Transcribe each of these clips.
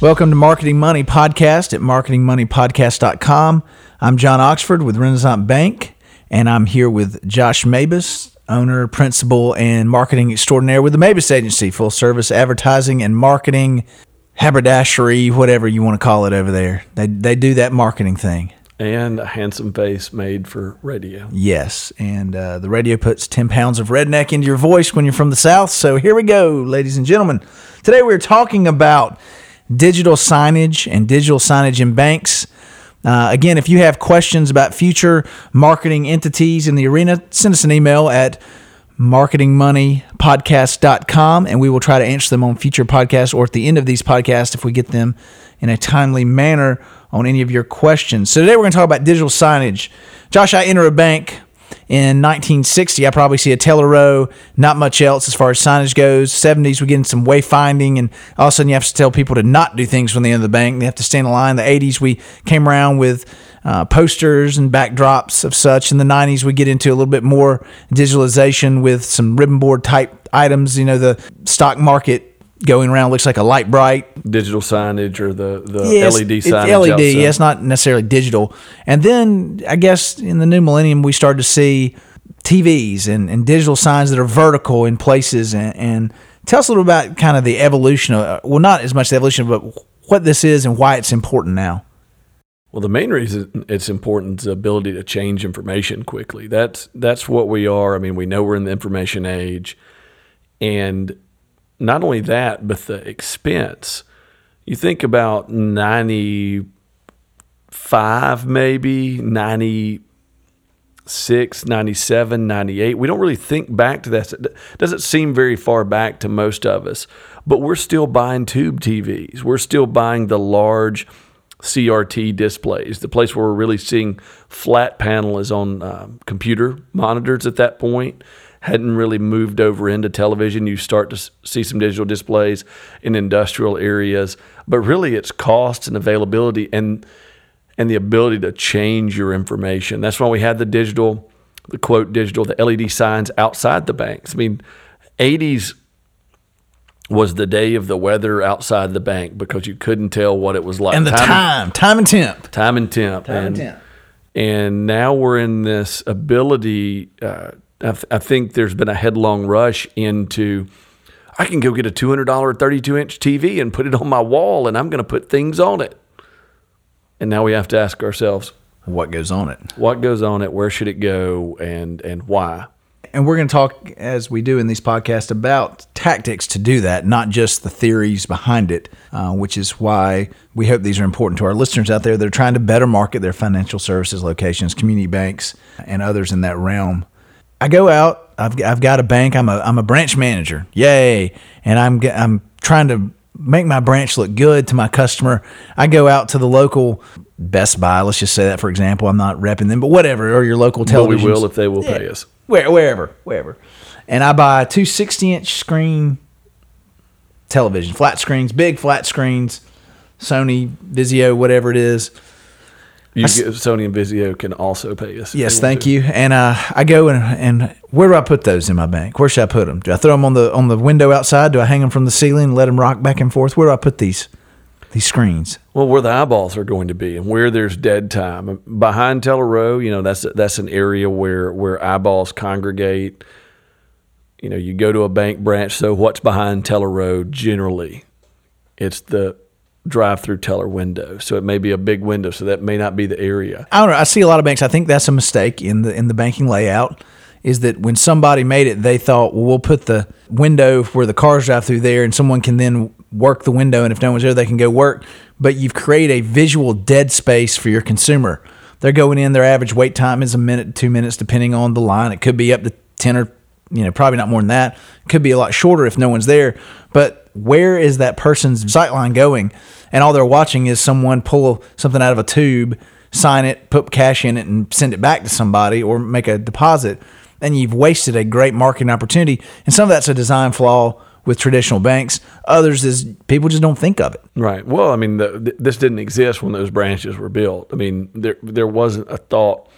Welcome to Marketing Money Podcast at marketingmoneypodcast.com. I'm John Oxford with Renasant Bank, and I'm here with Josh Mabus, owner, principal, and marketing extraordinaire with the Mabus Agency, full service advertising and marketing, haberdashery, whatever you want to call it over there. They, they do that marketing thing. And a handsome face made for radio. Yes, and uh, the radio puts 10 pounds of redneck into your voice when you're from the South. So here we go, ladies and gentlemen. Today we're talking about digital signage and digital signage in banks. Uh, again, if you have questions about future marketing entities in the arena, send us an email at marketingmoneypodcast.com and we will try to answer them on future podcasts or at the end of these podcasts if we get them in a timely manner on any of your questions. So today we're going to talk about digital signage. Josh, I enter a bank in 1960, I probably see a teller row, not much else as far as signage goes. 70s, we get in some wayfinding, and all of a sudden you have to tell people to not do things from the end of the bank. They have to stand in line. The 80s, we came around with uh, posters and backdrops of such. In the 90s, we get into a little bit more digitalization with some ribbon board type items. You know, the stock market going around looks like a Lite-Brite digital signage or the, the Yes, LED it's signage. LED, outside. yeah, it's not necessarily digital. And then I guess in the new millennium, we started to see TVs and, and digital signs that are vertical in places. And, and tell us a little about kind of the evolution of, well, not as much the evolution, but what this is and why it's important now. Well, the main reason it's important is the ability to change information quickly. That's that's what we are. I mean, we know we're in the information age, and not only that, but the expense. You think about ninety five, maybe ninety six, 97, 98. We don't really think back to that. It doesn't seem very far back to most of us, but we're still buying tube TVs. We're still buying the large CRT displays. The place where we're really seeing flat panel is on um, computer monitors at that point. Hadn't really moved over into television. You start to see some digital displays in industrial areas, but really it's cost and availability and and the ability to change your information. That's why we had the digital, the quote digital, the LED signs outside the banks. I mean, 80s was the day of the weather outside the bank because you couldn't tell what it was like. And the time, time and temp. time and temp. Time and and, temp. and now we're in this ability. Uh, I, th- I think there's been a headlong rush into. I can go get a two hundred dollar thirty two inch TV and put it on my wall, and I'm going to put things on it. And now we have to ask ourselves, What goes on it? what goes on it? Where should it go? And and why? And we're going to talk, as we do in these podcasts, about tactics to do that, not just the theories behind it, uh, which is why we hope these are important to our listeners out there that are trying to better market their financial services locations, community banks, and others in that realm. I go out. I've, I've got a bank. I'm a I'm a branch manager. Yay! And I'm I'm trying to make my branch look good to my customer. I go out to the local Best Buy. Let's just say that for example. I'm not repping them, but whatever, or your local But we will if they will pay us. Where, wherever, wherever. And I buy two 60 inch screen television, flat screens, big flat screens, Sony, Vizio, whatever it is. You get, Sony and Vizio can also pay us. Yes, thank to. you. And uh, I go and, and where do I put those in my bank? Where should I put them? Do I throw them on the on the window outside? Do I hang them from the ceiling and let them rock back and forth? Where do I put these these screens? Well, where the eyeballs are going to be, and where there's dead time behind Teller Row, you know that's that's an area where where eyeballs congregate. You know, you go to a bank branch. So what's behind Teller Row? Generally, it's the drive-through teller window. So it may be a big window. So that may not be the area. I don't know. I see a lot of banks. I think that's a mistake in the in the banking layout. Is that when somebody made it, they thought, well, we'll put the window where the cars drive through there, and someone can then work the window, and if no one's there, they can go work. But you've created a visual dead space for your consumer. They're going in. Their average wait time is a minute, two minutes, depending on the line. It could be up to ten or you know probably not more than that. Could be a lot shorter if no one's there. But where is that person's sight line going? And all they're watching is someone pull something out of a tube, sign it, put cash in it, and send it back to somebody or make a deposit. And you've wasted a great marketing opportunity. And some of that's a design flaw with traditional banks. Others is people just don't think of it. Right. Well, I mean, the, th- this didn't exist when those branches were built. I mean, there there wasn't a thought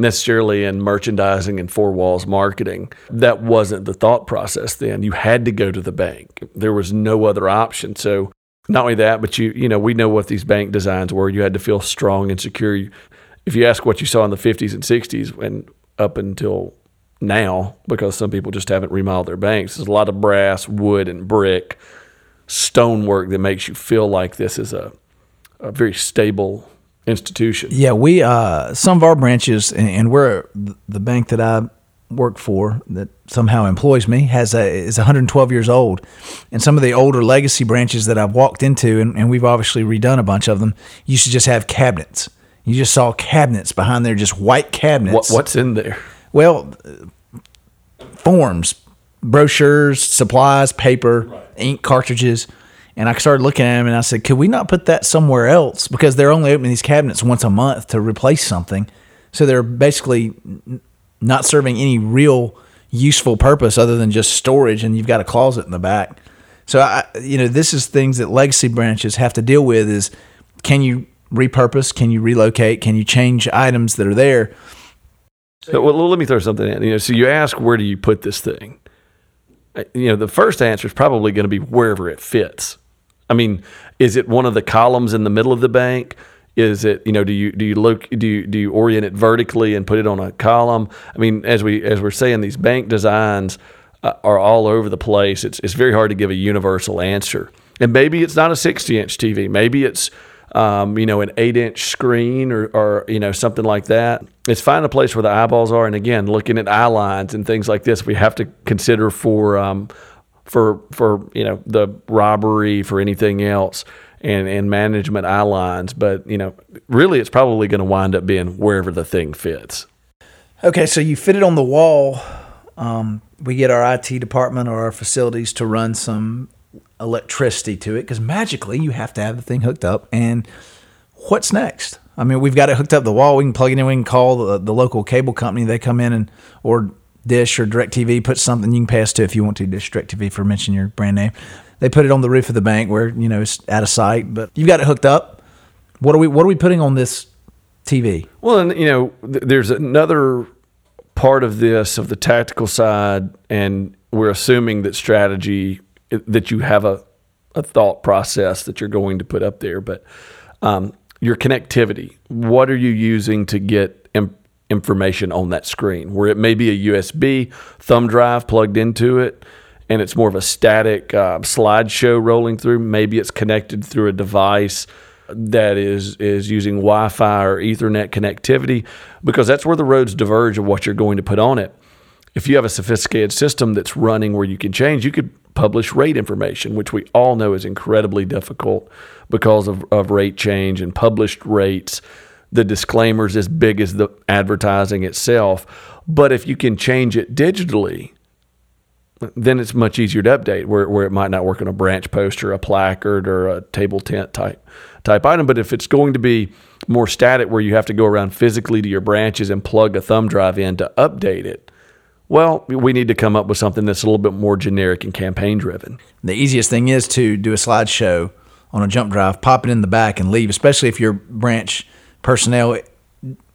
necessarily in merchandising and four walls marketing. That wasn't the thought process then. You had to go to the bank. There was no other option. So Not only that, but you you know we know what these bank designs were. You had to feel strong and secure. If you ask what you saw in the 50s and 60s and up until now, because some people just haven't remodeled their banks, there's a lot of brass, wood, and brick stonework that makes you feel like this is a, a very stable institution. Yeah, we uh, some of our branches, and, and we're the bank that I work for that somehow employs me has a, is 112 years old, and some of the older legacy branches that I've walked into, and, and we've obviously redone a bunch of them, used to just have cabinets. You just saw cabinets behind there, just white cabinets. What, what's in there? Well, forms, brochures, supplies, paper, right. ink cartridges. And I started looking at them and I said, could we not put that somewhere else? Because they're only opening these cabinets once a month to replace something. So they're basically not serving any real useful purpose other than just storage. And you've got a closet in the back. So, I, you know, this is things that legacy branches have to deal with is can you repurpose? Can you relocate? Can you change items that are there? So, well, let me throw something in. You know, so you ask, where do you put this thing? You know, the first answer is probably going to be wherever it fits. I mean, is it one of the columns in the middle of the bank? Is it you know do you do you look do you do you orient it vertically and put it on a column? I mean, as we as we're saying, these bank designs uh, are all over the place. It's it's very hard to give a universal answer. And maybe it's not a 60 inch TV. Maybe it's um, you know, an eight inch screen or, or, you know, something like that. It's find a place where the eyeballs are. And again, looking at eye lines and things like this, we have to consider for, um, for, for, you know, the robbery, for anything else and, and management eye lines. But, you know, really it's probably going to wind up being wherever the thing fits. Okay. So you fit it on the wall. Um, we get our IT department or our facilities to run some electricity to it because magically you have to have the thing hooked up. And what's next? I mean, we've got it hooked up the wall. We can plug it in. We can call the, the local cable company. They come in and or Dish or DirecTV put something you can pass to if you want to. Dish DirecTV for mention your brand name. They put it on the roof of the bank where you know it's out of sight, but you've got it hooked up. What are we What are we putting on this TV? Well, and you know, th- there's another part of this of the tactical side, and we're assuming that strategy that you have a, a thought process that you're going to put up there, but um, your connectivity. What are you using to get information on that screen? Where it may be a USB thumb drive plugged into it, and it's more of a static uh, slideshow rolling through. Maybe it's connected through a device that is is using Wi-Fi or Ethernet connectivity, because that's where the roads diverge of what you're going to put on it. If you have a sophisticated system that's running where you can change, you could publish rate information, which we all know is incredibly difficult because of, of rate change and published rates. The disclaimers as big as the advertising itself. But if you can change it digitally, then it's much easier to update where, where it might not work on a branch poster, a placard, or a table tent type type item. But if it's going to be more static where you have to go around physically to your branches and plug a thumb drive in to update it, well, we need to come up with something that's a little bit more generic and campaign driven. The easiest thing is to do a slideshow on a jump drive, pop it in the back, and leave, especially if your branch personnel,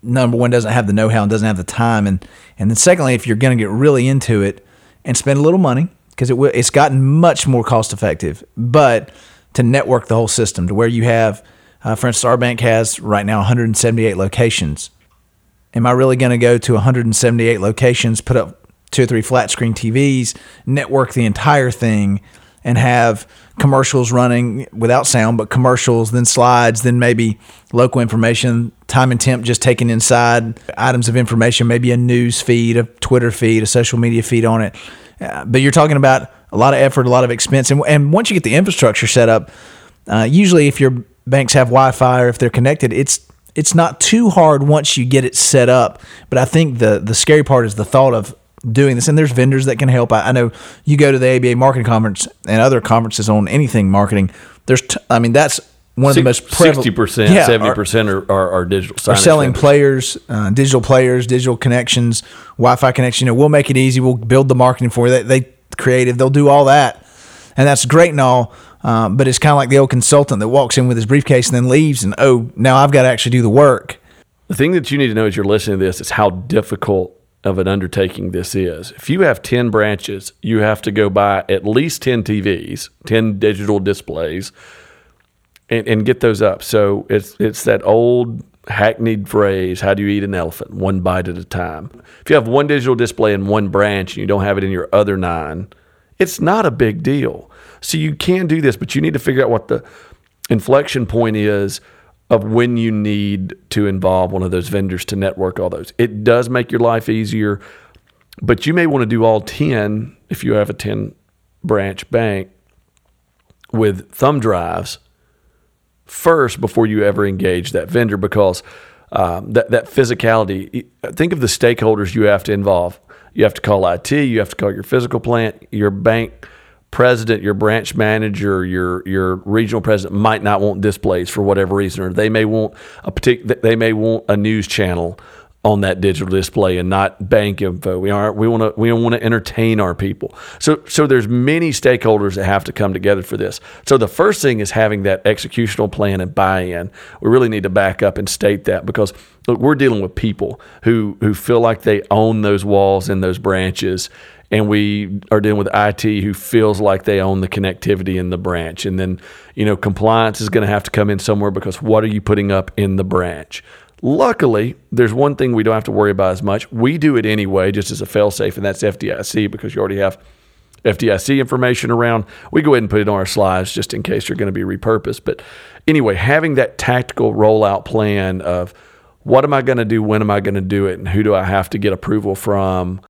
number one, doesn't have the know how and doesn't have the time. And, and then, secondly, if you're going to get really into it and spend a little money, because it, it's gotten much more cost effective, but to network the whole system to where you have, uh, for instance, our bank has right now 178 locations. Am I really going to go to 178 locations, put up two or three flat screen TVs, network the entire thing, and have commercials running without sound, but commercials, then slides, then maybe local information, time and temp just taken inside, items of information, maybe a news feed, a Twitter feed, a social media feed on it. Uh, but you're talking about a lot of effort, a lot of expense. And, and once you get the infrastructure set up, uh, usually if your banks have Wi Fi or if they're connected, it's it's not too hard once you get it set up. But I think the the scary part is the thought of doing this. And there's vendors that can help. I, I know you go to the ABA marketing conference and other conferences on anything marketing. There's, t- I mean, that's one of the most sixty percent, seventy percent are, are, are digital. Are selling vendors. players, uh, digital players, digital connections, Wi-Fi connection. You know, we'll make it easy. We'll build the marketing for you. They, they creative. They'll do all that, and that's great and all. Uh, but it's kind of like the old consultant that walks in with his briefcase and then leaves, and oh, now I've got to actually do the work. The thing that you need to know as you're listening to this is how difficult of an undertaking this is. If you have 10 branches, you have to go buy at least 10 TVs, 10 digital displays. and, and get those up. So it's it's that old hackneyed phrase, how do you eat an elephant? One bite at a time. If you have one digital display in one branch and you don't have it in your other nine, it's not a big deal. So you can do this, but you need to figure out what the inflection point is of when you need to involve one of those vendors to network all those. It does make your life easier, but you may want to do all 10 if you have a 10 branch bank with thumb drives first before you ever engage that vendor because um, that, that physicality, think of the stakeholders you have to involve. You have to call IT, you have to call your physical plant, your bank president, your branch manager, your your regional president might not want displays for whatever reason, or they may want a particular they may want a news channel on that digital display and not bank info. We are we want to we want to entertain our people. So so there's many stakeholders that have to come together for this. So the first thing is having that executional plan and buy-in. We really need to back up and state that because look, we're dealing with people who who feel like they own those walls and those branches and we are dealing with IT who feels like they own the connectivity in the branch. And then, you know, compliance is going to have to come in somewhere because what are you putting up in the branch? Luckily, there's one thing we don't have to worry about as much. We do it anyway, just as a failsafe, and that's FDIC because you already have FDIC information around. We go ahead and put it on our slides just in case you're going to be repurposed. But anyway, having that tactical rollout plan of what am I going to do, when am I going to do it, and who do I have to get approval from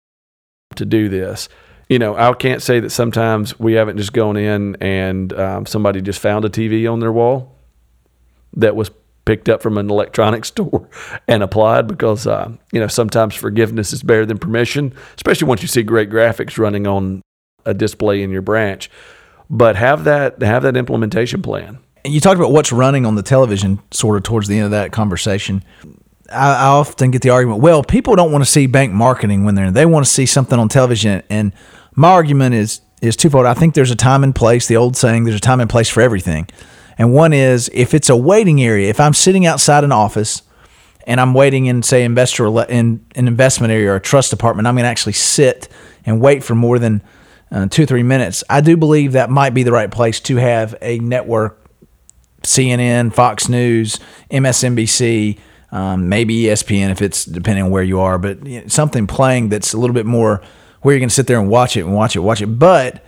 to do this. You know, I can't say that sometimes we haven't just gone in and um, somebody just found a TV on their wall that was picked up from an electronics store and applied because uh, you know sometimes forgiveness is better than permission, especially once you see great graphics running on a display in your branch. But have that have that implementation plan. And you talked about what's running on the television, sort of towards the end of that conversation. I, often get the argument, well, people don't want to see bank marketing when they're they want to see something on television. And my argument is is twofold. I think there's a time and place. The old saying, there's a time and place for everything. And one is if it's a waiting area, if I'm sitting outside an office and I'm waiting in, say, investor in an investment area or a trust department, I'm going to actually sit and wait for more than uh, two three minutes. I do believe that might be the right place to have a network, CNN, Fox News, MSNBC, um, maybe ESPN if it's depending on where you are, but you know, something playing that's a little bit more where you're going to sit there and watch it and watch it, watch it. But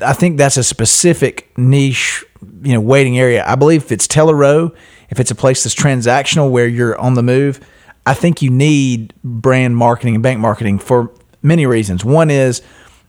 I think that's a specific niche, you know, waiting area. I believe if it's Row, if it's a place that's transactional where you're on the move, I think you need brand marketing and bank marketing for many reasons. One is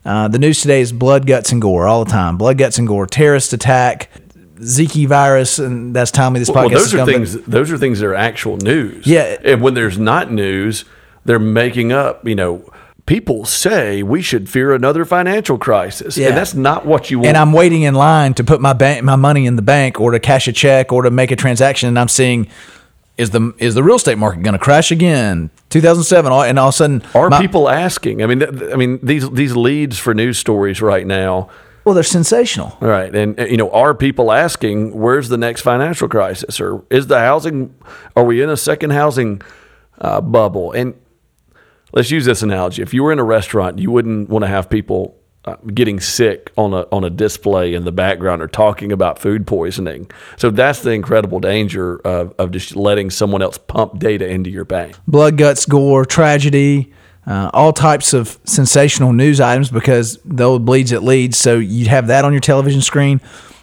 uh, the news today is blood, guts, and gore all the time. Blood, guts, and gore. Terrorist attack, Zika virus, and that's timely this podcast. Well, those are things. Those are things that are actual news. Yeah, and when there's not news, they're making up. You know, people say we should fear another financial crisis, yeah. and that's not what you want. And I'm waiting in line to put my bank, my money in the bank, or to cash a check, or to make a transaction, and I'm seeing. Is the is the real estate market going to crash again? 2007, and all of a sudden, are my, people asking? I mean, I mean these these leads for news stories right now well, they're sensational. Right. And, you know, are people asking, where's the next financial crisis? Or is the housing, are we in a second housing uh, bubble? And let's use this analogy. If you were in a restaurant, you wouldn't want to have people uh, getting sick on a, on a display in the background or talking about food poisoning. So that's the incredible danger of, of just letting someone else pump data into your bank. Blood, guts, gore, tragedy uh, all types of sensational news items because though it bleeds, it leads. So you'd have that on your television screen.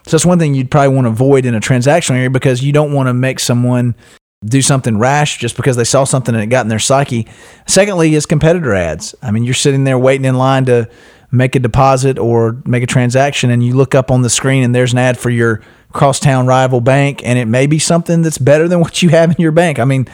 So that's one thing you'd probably want to avoid in a transactional area because you don't want to make someone do something rash just because they saw something and it got in their psyche. Secondly, is competitor ads. I mean, you're sitting there waiting in line to make a deposit or make a transaction, and you look up on the screen and there's an ad for your crosstown rival bank, and it may be something that's better than what you have in your bank. I mean,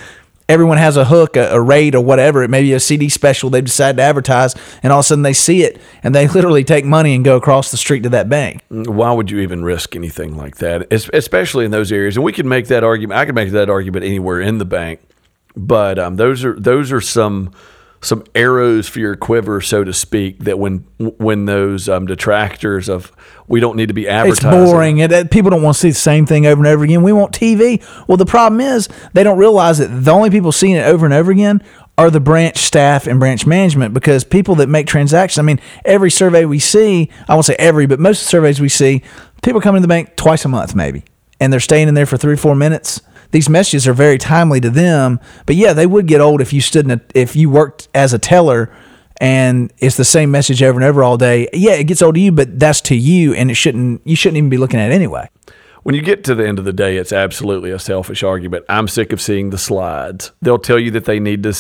everyone has a hook, a, a rate, or whatever. It may be a CD special they decide to advertise, and all of a sudden they see it and they literally take money and go across the street to that bank. Why would you even risk anything like that, especially in those areas? And we can make that argument. I can make that argument anywhere in the bank, but um, those are those are some some arrows for your quiver, so to speak, that when when those um, detractors of we don't need to be advertising. It's boring. It, it, people don't want to see the same thing over and over again. We want TV. Well, the problem is they don't realize that the only people seeing it over and over again are the branch staff and branch management because people that make transactions. I mean, every survey we see, I won't say every, but most of the surveys we see, people come into the bank twice a month, maybe and they're staying in there for three four minutes, these messages are very timely to them. But yeah, they would get old if you stood in a, if you worked as a teller and it's the same message over and over all day. Yeah, it gets old to you, but that's to you, and it shouldn't. You shouldn't even be looking at it anyway. When you get to the end of the day, it's absolutely a selfish argument. I'm sick of seeing the slides. They'll tell you that they need to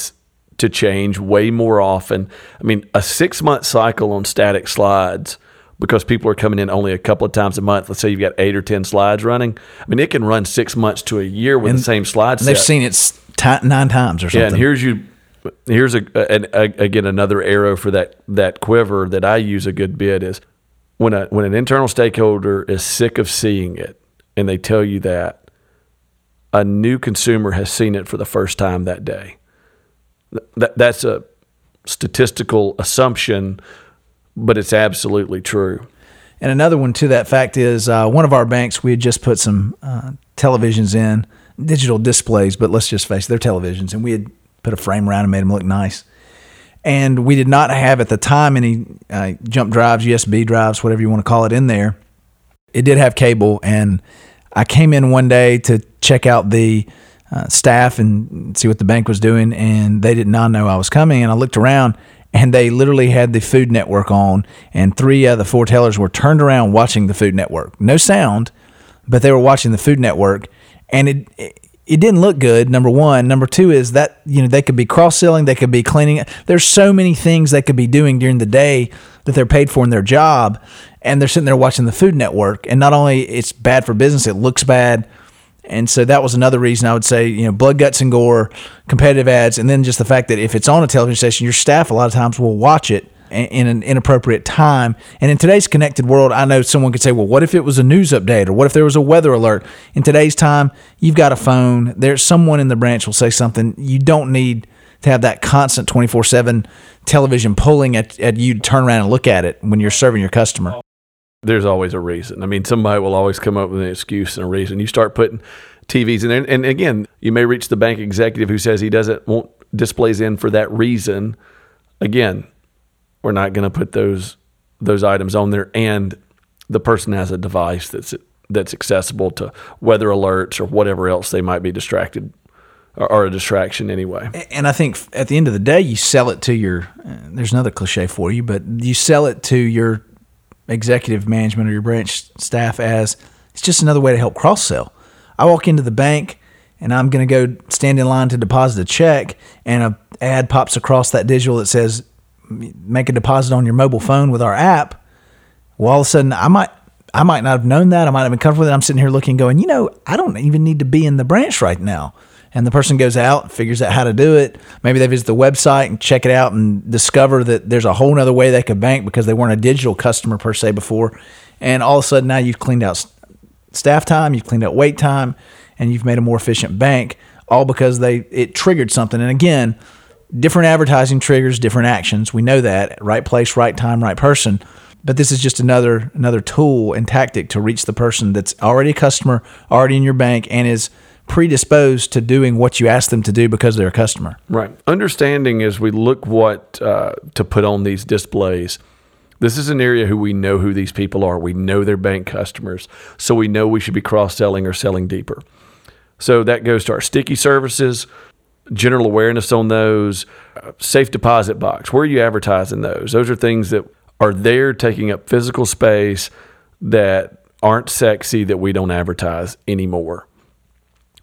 to change way more often. I mean, a six month cycle on static slides because people are coming in only a couple of times a month. Let's say you've got eight or ten slides running. I mean, it can run six months to a year with And- the same slides. And they've seen it ti nine times or something. Yeah, and here's you. Here's a, an a again another arrow for that that quiver that I use a good bit is when a when an internal stakeholder is sick of seeing it and they tell you that a new consumer has seen it for the first time that day. That that's a statistical assumption, but it's absolutely true. And another one to that fact is uh, one of our banks, we had just put some uh, televisions in, digital displays, but let's just face it, they're televisions. And we had put a frame around and made them look nice. And we did not have at the time any uh, jump drives, USB drives, whatever you want to call it, in there. It did have cable. And I came in one day to check out the uh, staff and see what the bank was doing. And they did not know I was coming. And I looked around and they literally had the Food Network on, and three of the four tellers were turned around watching the Food Network. No sound, but they were watching the Food Network, and it it, it didn't look good. Number one, number two is that you know they could be cross selling, they could be cleaning. There's so many things they could be doing during the day that they're paid for in their job, and they're sitting there watching the Food Network. And not only it's bad for business, it looks bad. And so that was another reason I would say, you know, blood, guts, and gore, competitive ads, and then just the fact that if it's on a television station, your staff a lot of times will watch it in an inappropriate time. And in today's connected world, I know someone could say, well, what if it was a news update or what if there was a weather alert? In today's time, you've got a phone. There's someone in the branch will say something. You don't need to have that constant 24 7 television pulling at, at you to turn around and look at it when you're serving your customer. There's always a reason. I mean, somebody will always come up with an excuse and a reason. You start putting TVs in there, and again, you may reach the bank executive who says he doesn't want displays in for that reason. Again, we're not going to put those those items on there, and the person has a device that's that's accessible to weather alerts or whatever else they might be distracted or, a distraction anyway. and I think at the end of the day, you sell it to your. There's another cliche for you, but you sell it to your executive management or your branch staff as it's just another way to help cross sell. I walk into the bank and I'm going to go stand in line to deposit a check, and a ad pops across that digital that says, "Make a deposit on your mobile phone with our app." Well, all of a sudden, I might. I might not have known that. I might have been comfortable with it. I'm sitting here looking, going, you know, I don't even need to be in the branch right now and the person goes out, figures out how to do it. Maybe they visit the website and check it out and discover that there's a whole nother way they could bank because they weren't a digital customer per se before. And all of a sudden now you've cleaned out staff time, you've cleaned out wait time, and you've made a more efficient bank, all because they it triggered something. And again, different advertising triggers different actions. We know that. Right place, right time, right person. But this is just another another tool and tactic to reach the person that's already a customer, already in your bank, and is predisposed to doing what you ask them to do because they're a customer. Right. Understanding as we look what uh, to put on these displays. This is an area who we know who these people are. We know their bank customers, so we know we should be cross selling or selling deeper. So that goes to our sticky services, general awareness on those, uh, safe deposit box. Where are you advertising those? Those are things that are there taking up physical space that aren't sexy that we don't advertise anymore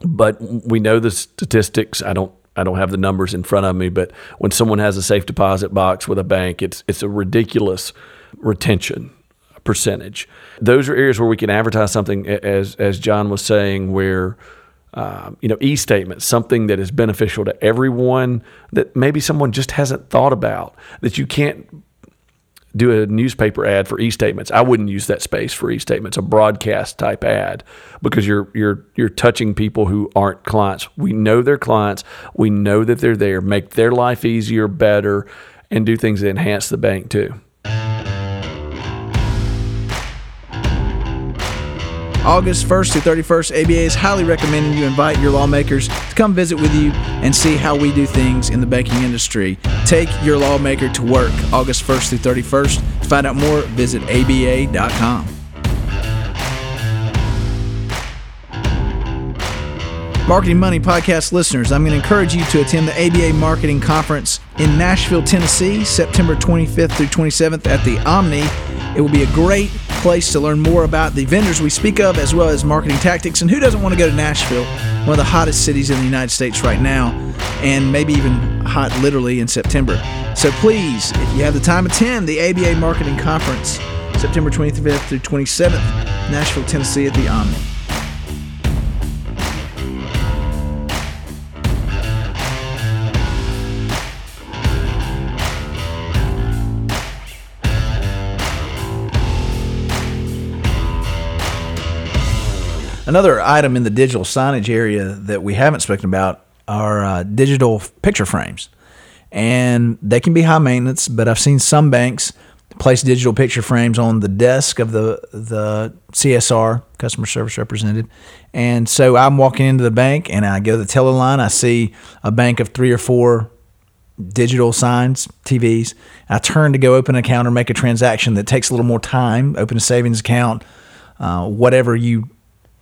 but we know the statistics. I don't I don't have the numbers in front of me, but when someone has a safe deposit box with a bank, it's it's a ridiculous retention percentage. Those are areas where we can advertise something, as as John was saying, where um, you know e-statements, something that is beneficial to everyone that maybe someone just hasn't thought about that you can't do a newspaper ad for e-statements. I wouldn't use that space for e-statements, a broadcast type ad, because you're you're you're touching people who aren't clients. We know they're clients. We know that they're there. Make their life easier, better, and do things that enhance the bank too. August 1st to 31st, ABA is highly recommending you invite your lawmakers to come visit with you and see how we do things in the banking industry. Take your lawmaker to work August 1st through 31st. To find out more, visit aba.com. Marketing Money podcast listeners, I'm going to encourage you to attend the ABA Marketing Conference in Nashville, Tennessee, September 25th through 27th at the Omni. It will be a great place to learn more about the vendors we speak of as well as marketing tactics. And who doesn't want to go to Nashville, one of the hottest cities in the United States right now, and maybe even hot literally in September? So please, if you have the time, attend the ABA Marketing Conference, September 25th through 27th, Nashville, Tennessee at the Omni. Another item in the digital signage area that we haven't spoken about are uh, digital picture frames. And they can be high maintenance, but I've seen some banks place digital picture frames on the desk of the the CSR, customer service representative. And so I'm walking into the bank and I go to the teller line. I see a bank of three or four digital signs, TVs. I turn to go open an account or make a transaction that takes a little more time, open a savings account, uh, whatever you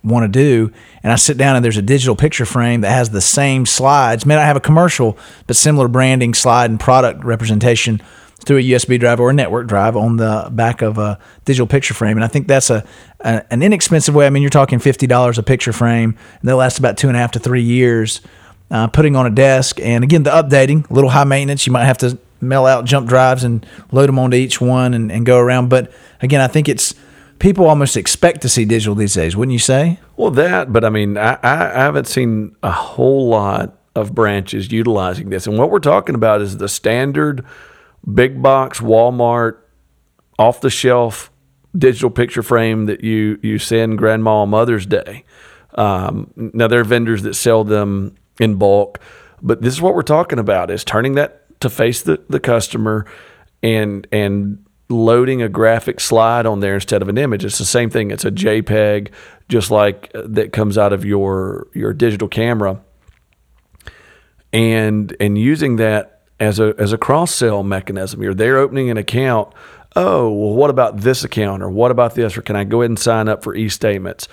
want to do. And I sit down and there's a digital picture frame that has the same slides. May not have a commercial, but similar branding, slide, and product representation through a USB drive or a network drive on the back of a digital picture frame. And I think that's a, a an inexpensive way. I mean, you're talking fifty dollars a picture frame, and they'll last about two and a half to three years. Uh, putting on a desk, and again, the updating, a little high maintenance. You might have to mail out jump drives and load them onto each one and, and go around. But again, I think it's people almost expect to see digital these days, wouldn't you say? Well, that, but I mean, I, I haven't seen a whole lot of branches utilizing this. And what we're talking about is the standard big box Walmart off the shelf digital picture frame that you you send grandma on Mother's Day. Um, now there are vendors that sell them in bulk, but this is what we're talking about: is turning that to face the, the customer and and loading a graphic slide on there instead of an image. It's the same thing. It's a JPEG, just like uh, that comes out of your your digital camera, and and using that as a as a cross sell mechanism. You're there opening an account. Oh, well, what about this account or what about this? Or can I go ahead and sign up for e statements?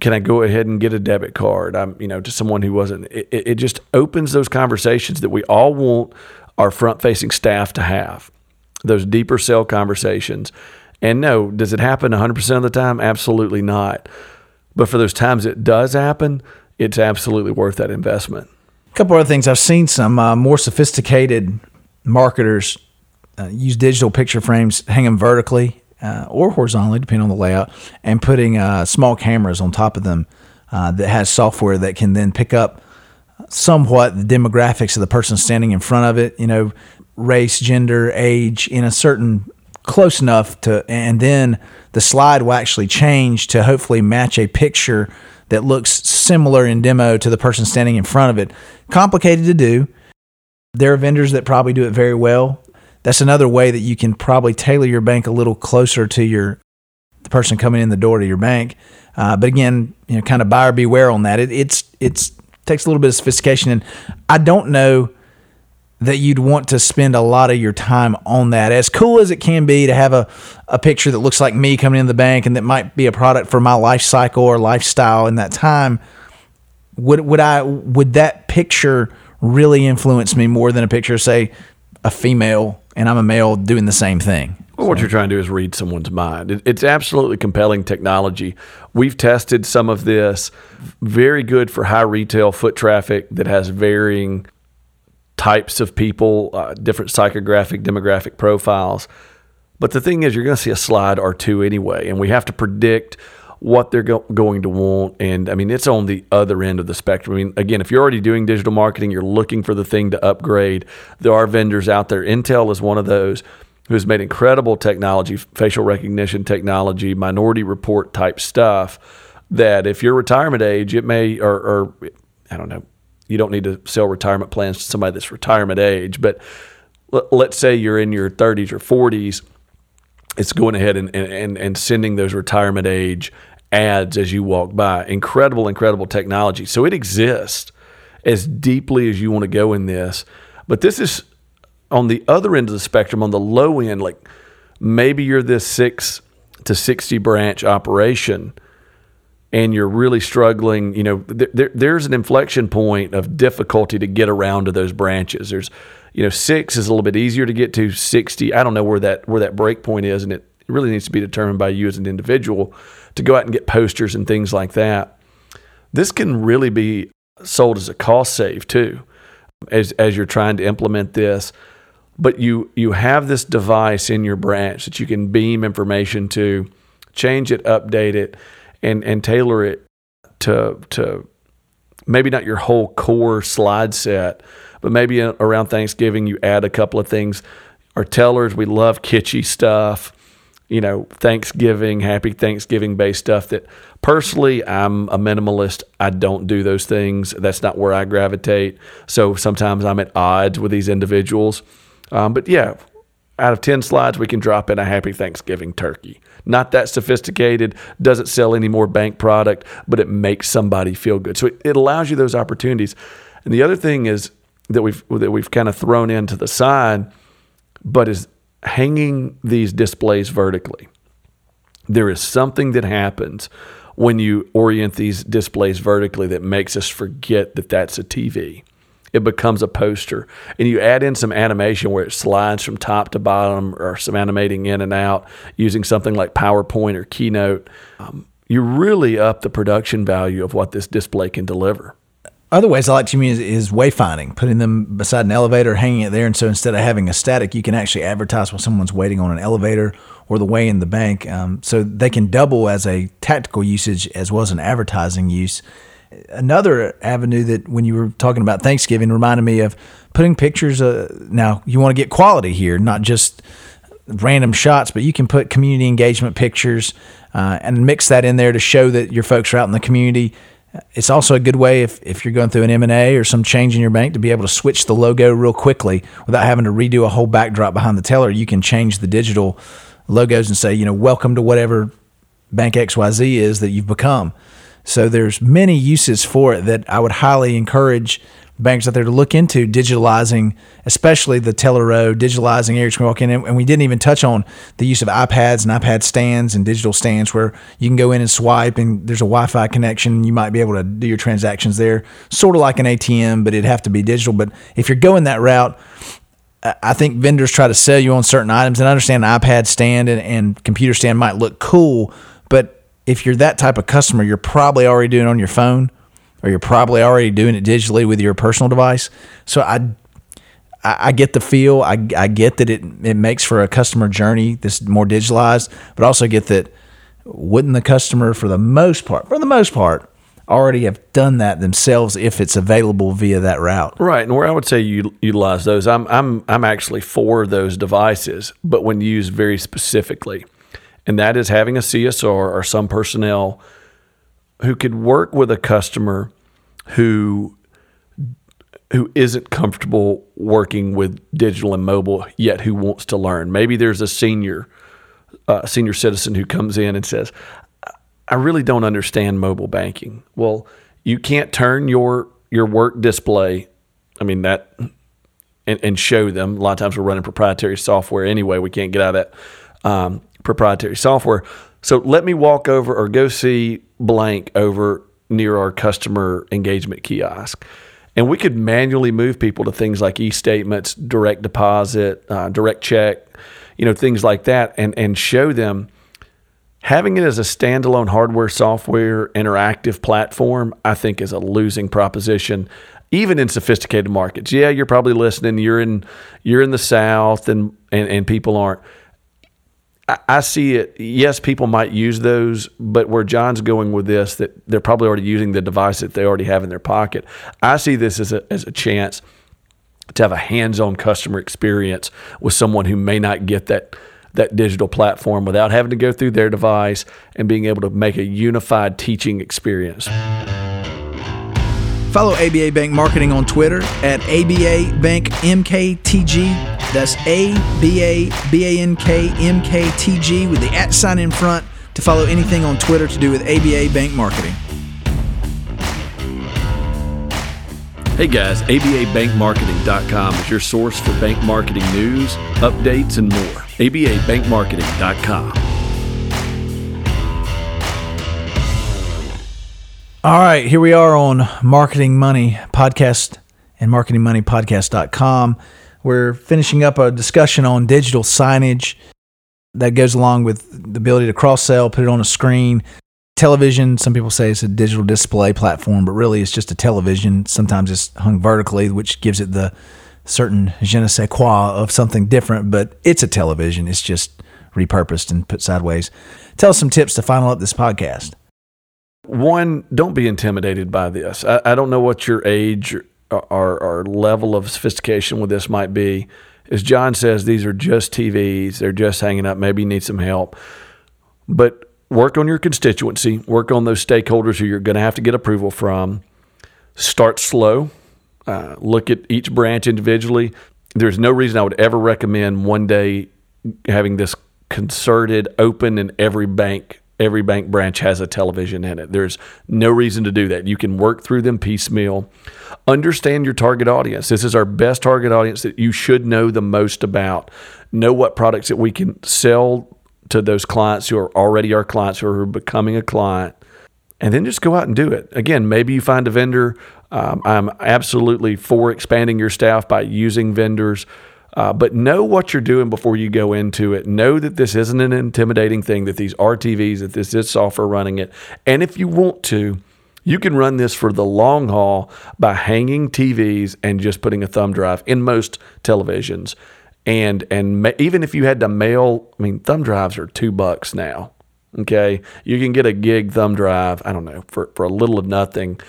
Can I go ahead and get a debit card? I'm, you know, to someone who wasn't. It, it just opens those conversations that we all want our front facing staff to have those deeper sell conversations. And no, does it happen 100% of the time? Absolutely not. But for those times it does happen, it's absolutely worth that investment. A couple other things I've seen some uh, more sophisticated marketers uh, use digital picture frames, hang them vertically uh, or horizontally, depending on the layout, and putting uh, small cameras on top of them uh, that has software that can then pick up somewhat the demographics of the person standing in front of it. You know, race, gender, age in a certain close enough to, and then the slide will actually change to hopefully match a picture that looks similar in demo to the person standing in front of it. Complicated to do. There are vendors that probably do it very well. That's another way that you can probably tailor your bank a little closer to your the person coming in the door to your bank. Uh, but again, you know, kind of buyer beware on that. It, it's it's takes a little bit of sophistication, and I don't know that you'd want to spend a lot of your time on that. As cool as it can be to have a, a picture that looks like me coming in the bank and that might be a product for my life cycle or lifestyle in that time, would would I would that picture really influence me more than a picture say a female and I'm a male doing the same thing? Well, what you're trying to do is read someone's mind. it's absolutely compelling technology. We've tested some of this. Very good for high retail foot traffic that has varying types of people, uh, different psychographic, demographic profiles. But the thing is, you're going to see a slide or two anyway, and we have to predict what they're go- going to want. And I mean, it's on the other end of the spectrum. I mean, again, if you're already doing digital marketing, you're looking for the thing to upgrade. There are vendors out there. Intel is one of those who's made incredible technology, facial recognition technology, minority report type stuff. That if you're retirement age, it may, or, or I don't know, you don't need to sell retirement plans to somebody that's retirement age. But let's say you're in your 30s or 40s, it's going ahead and, and, and sending those retirement age ads as you walk by. Incredible, incredible technology. So it exists as deeply as you want to go in this. But this is on the other end of the spectrum, on the low end, like maybe you're this six to 60 branch operation and you're really struggling, you know, there, there's an inflection point of difficulty to get around to those branches. There's, you know, six is a little bit easier to get to. Sixty, I don't know where that where that break point is, and it really needs to be determined by you as an individual to go out and get posters and things like that. This can really be sold as a cost save too, as as you're trying to implement this. But you you have this device in your branch that you can beam information to, change it, update it and and tailor it to to maybe not your whole core slide set, but maybe around Thanksgiving you add a couple of things. Our tellers, we love kitschy stuff, you know, Thanksgiving, happy Thanksgiving based stuff that personally I'm a minimalist. I don't do those things. That's not where I gravitate. So sometimes I'm at odds with these individuals. Um, but yeah, out of 10 slides, we can drop in a happy Thanksgiving turkey. Not that sophisticated, doesn't sell any more bank product, but it makes somebody feel good. So it, it allows you those opportunities. And the other thing is that we've that we've kind of thrown into the side, but is hanging these displays vertically. There is something that happens when you orient these displays vertically that makes us forget that that's a TV it becomes a poster. And you add in some animation where it slides from top to bottom or some animating in and out using something like PowerPoint or Keynote. Um, you really up the production value of what this display can deliver. Other ways I like to use is wayfinding, putting them beside an elevator, hanging it there. And so instead of having a static, you can actually advertise while someone's waiting on an elevator or the way in the bank. Um, so they can double as a tactical usage as well as an advertising use another avenue that when you were talking about Thanksgiving reminded me of putting pictures. Uh, now you want to get quality here, not just random shots, but you can put community engagement pictures uh, and mix that in there to show that your folks are out in the community. It's also a good way if, if you're going through an M&A or some change in your bank to be able to switch the logo real quickly without having to redo a whole backdrop behind the teller. You can change the digital logos and say, you know, welcome to whatever bank XYZ is that you've become. So there's many uses for it that I would highly encourage banks out there to look into digitalizing, especially the teller row, digitalizing areas can walk in. And we didn't even touch on the use of iPads and iPad stands and digital stands where you can go in and swipe and there's a Wi-Fi connection. You might be able to do your transactions there, sort of like an ATM, but it'd have to be digital. But if you're going that route, I think vendors try to sell you on certain items, and I understand an iPad stand and, and computer stand might look cool, but if you're that type of customer, you're probably already doing it on your phone or you're probably already doing it digitally with your personal device. So I I, get the feel. I, I get that it it makes for a customer journey that's more digitalized, but also get that wouldn't the customer, for the most part, for the most part, already have done that themselves if it's available via that route. Right, and where I would say you utilize those, I'm I'm I'm actually for those devices, but when used very specifically and that is having a CSR or some personnel who could work with a customer who who isn't comfortable working with digital and mobile yet who wants to learn. Maybe there's a senior uh, senior citizen who comes in and says, "I really don't understand mobile banking." Well, you can't turn your your work display. I mean that and, show them. A lot of times we're running proprietary software anyway. We can't get out of that. Um, proprietary software. So let me walk over or go see blank over near our customer engagement kiosk. And we could manually move people to things like e-statements, direct deposit, uh, direct check, you know, things like that, and and show them having it as a standalone hardware, software, interactive platform. I think is a losing proposition, even in sophisticated markets. Yeah, you're probably listening. You're in you're in the South, and and, and people aren't. I see it. Yes, people might use those, but where John's going with this, that they're probably already using the device that they already have in their pocket. I see this as a as a chance to have a hands-on customer experience with someone who may not get that that digital platform without having to go through their device and being able to make a unified teaching experience. Follow ABA Bank Marketing on Twitter at ABA Bank MKTG. That's A B A B A N K M K T G with the at sign in front to follow anything on Twitter to do with ABA Bank Marketing. Hey guys, ABABankMarketing.com is your source for bank marketing news, updates, and more. ABABankMarketing.com. All right, here we are on Marketing Money Podcast and marketingmoneypodcast.com. We're finishing up a discussion on digital signage that goes along with the ability to cross sell, put it on a screen. Television, some people say it's a digital display platform, but really it's just a television. Sometimes it's hung vertically, which gives it the certain je ne sais quoi of something different, but it's a television. It's just repurposed and put sideways. Tell us some tips to final up this podcast. One, don't be intimidated by this. I, I don't know what your age or, or level of sophistication with this might be. As John says, these are just TVs. They're just hanging up. Maybe you need some help. But work on your constituency, work on those stakeholders who you're going to have to get approval from. Start slow, uh, look at each branch individually. There's no reason I would ever recommend one day having this concerted, open, in every bank. Every bank branch has a television in it. There's no reason to do that. You can work through them piecemeal. Understand your target audience. This is our best target audience that you should know the most about. Know what products that we can sell to those clients who are already our clients who are becoming a client, and then just go out and do it. Again, maybe you find a vendor. Um, I'm absolutely for expanding your staff by using vendors. Uh, but know what you're doing before you go into it. Know that this isn't an intimidating thing, that these are TVs, that this is software running it. And if you want to, you can run this for the long haul by hanging TVs and just putting a thumb drive in most televisions and and ma- even if you had to mail, I mean, thumb drives are two bucks now. Okay, you can get a gig thumb drive. I don't know for for a little of nothing.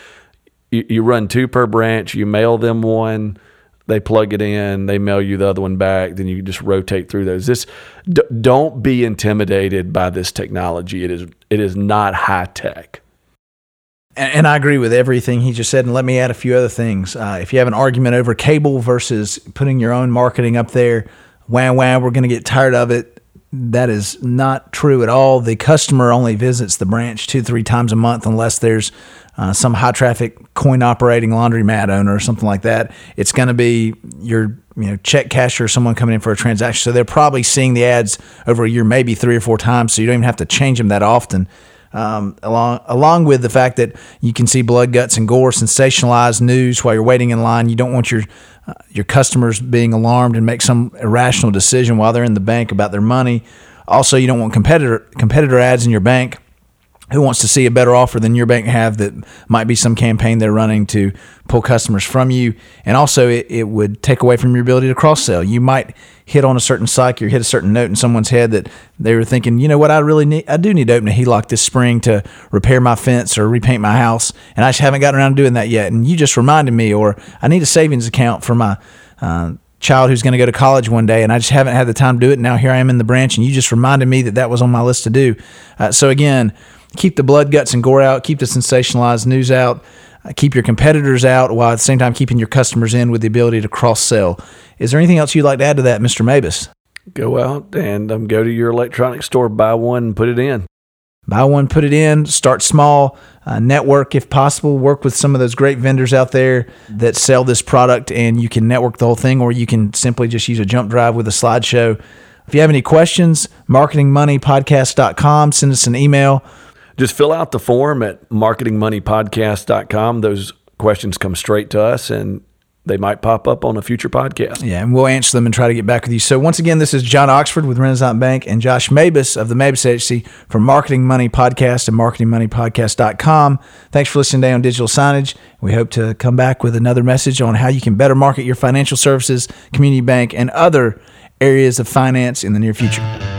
You, you run two per branch. You mail them one. They plug it in. They mail you the other one back. Then you just rotate through those. This d- don't be intimidated by this technology. It is it is not high tech. And I agree with everything he just said. And let me add a few other things. Uh, if you have an argument over cable versus putting your own marketing up there, wham, wham, we're going to get tired of it. That is not true at all. The customer only visits the branch two, three times a month unless there's uh, some high traffic coin operating laundromat owner or something like that. It's going to be your you know check casher or someone coming in for a transaction. So they're probably seeing the ads over a year, maybe three or four times. So you don't even have to change them that often um, along along with the fact that you can see blood, guts, and gore, sensationalized news while you're waiting in line. You don't want your uh, your customers being alarmed and make some irrational decision while they're in the bank about their money. Also, you don't want competitor competitor ads in your bank who wants to see a better offer than your bank have that might be some campaign they're running to pull customers from you and also it, it would take away from your ability to cross sell you might hit on a certain psyche or hit a certain note in someone's head that they were thinking you know what i really need i do need to open a heloc this spring to repair my fence or repaint my house and i just haven't gotten around to doing that yet and you just reminded me or i need a savings account for my uh, child who's going to go to college one day and I just haven't had the time to do it. And now here I am in the branch and you just reminded me that that was on my list to do. Uh, so again, keep the blood, guts, and gore out, keep the sensationalized news out, uh, keep your competitors out while at the same time keeping your customers in with the ability to cross sell. Is there anything else you'd like to add to that, Mr. Mabus? Go out and um, go to your electronics store, buy one, and put it in. Buy one, put it in, start small, uh, network if possible, work with some of those great vendors out there that sell this product, and you can network the whole thing, or you can simply just use a jump drive with a slideshow. If you have any questions, marketingmoneypodcast.com, send us an email just fill out the form at marketingmoneypodcast.com. Those questions come straight to us and they might pop up on a future podcast. Yeah, and we'll answer them and try to get back with you. So once again, this is John Oxford with Renasant Bank and Josh Mabus of the Mabus Agency for Marketing Money Podcast and marketingmoneypodcast.com. Thanks for listening today on Digital Signage. We hope to come back with another message on how you can better market your financial services, community bank, and other areas of finance in the near future.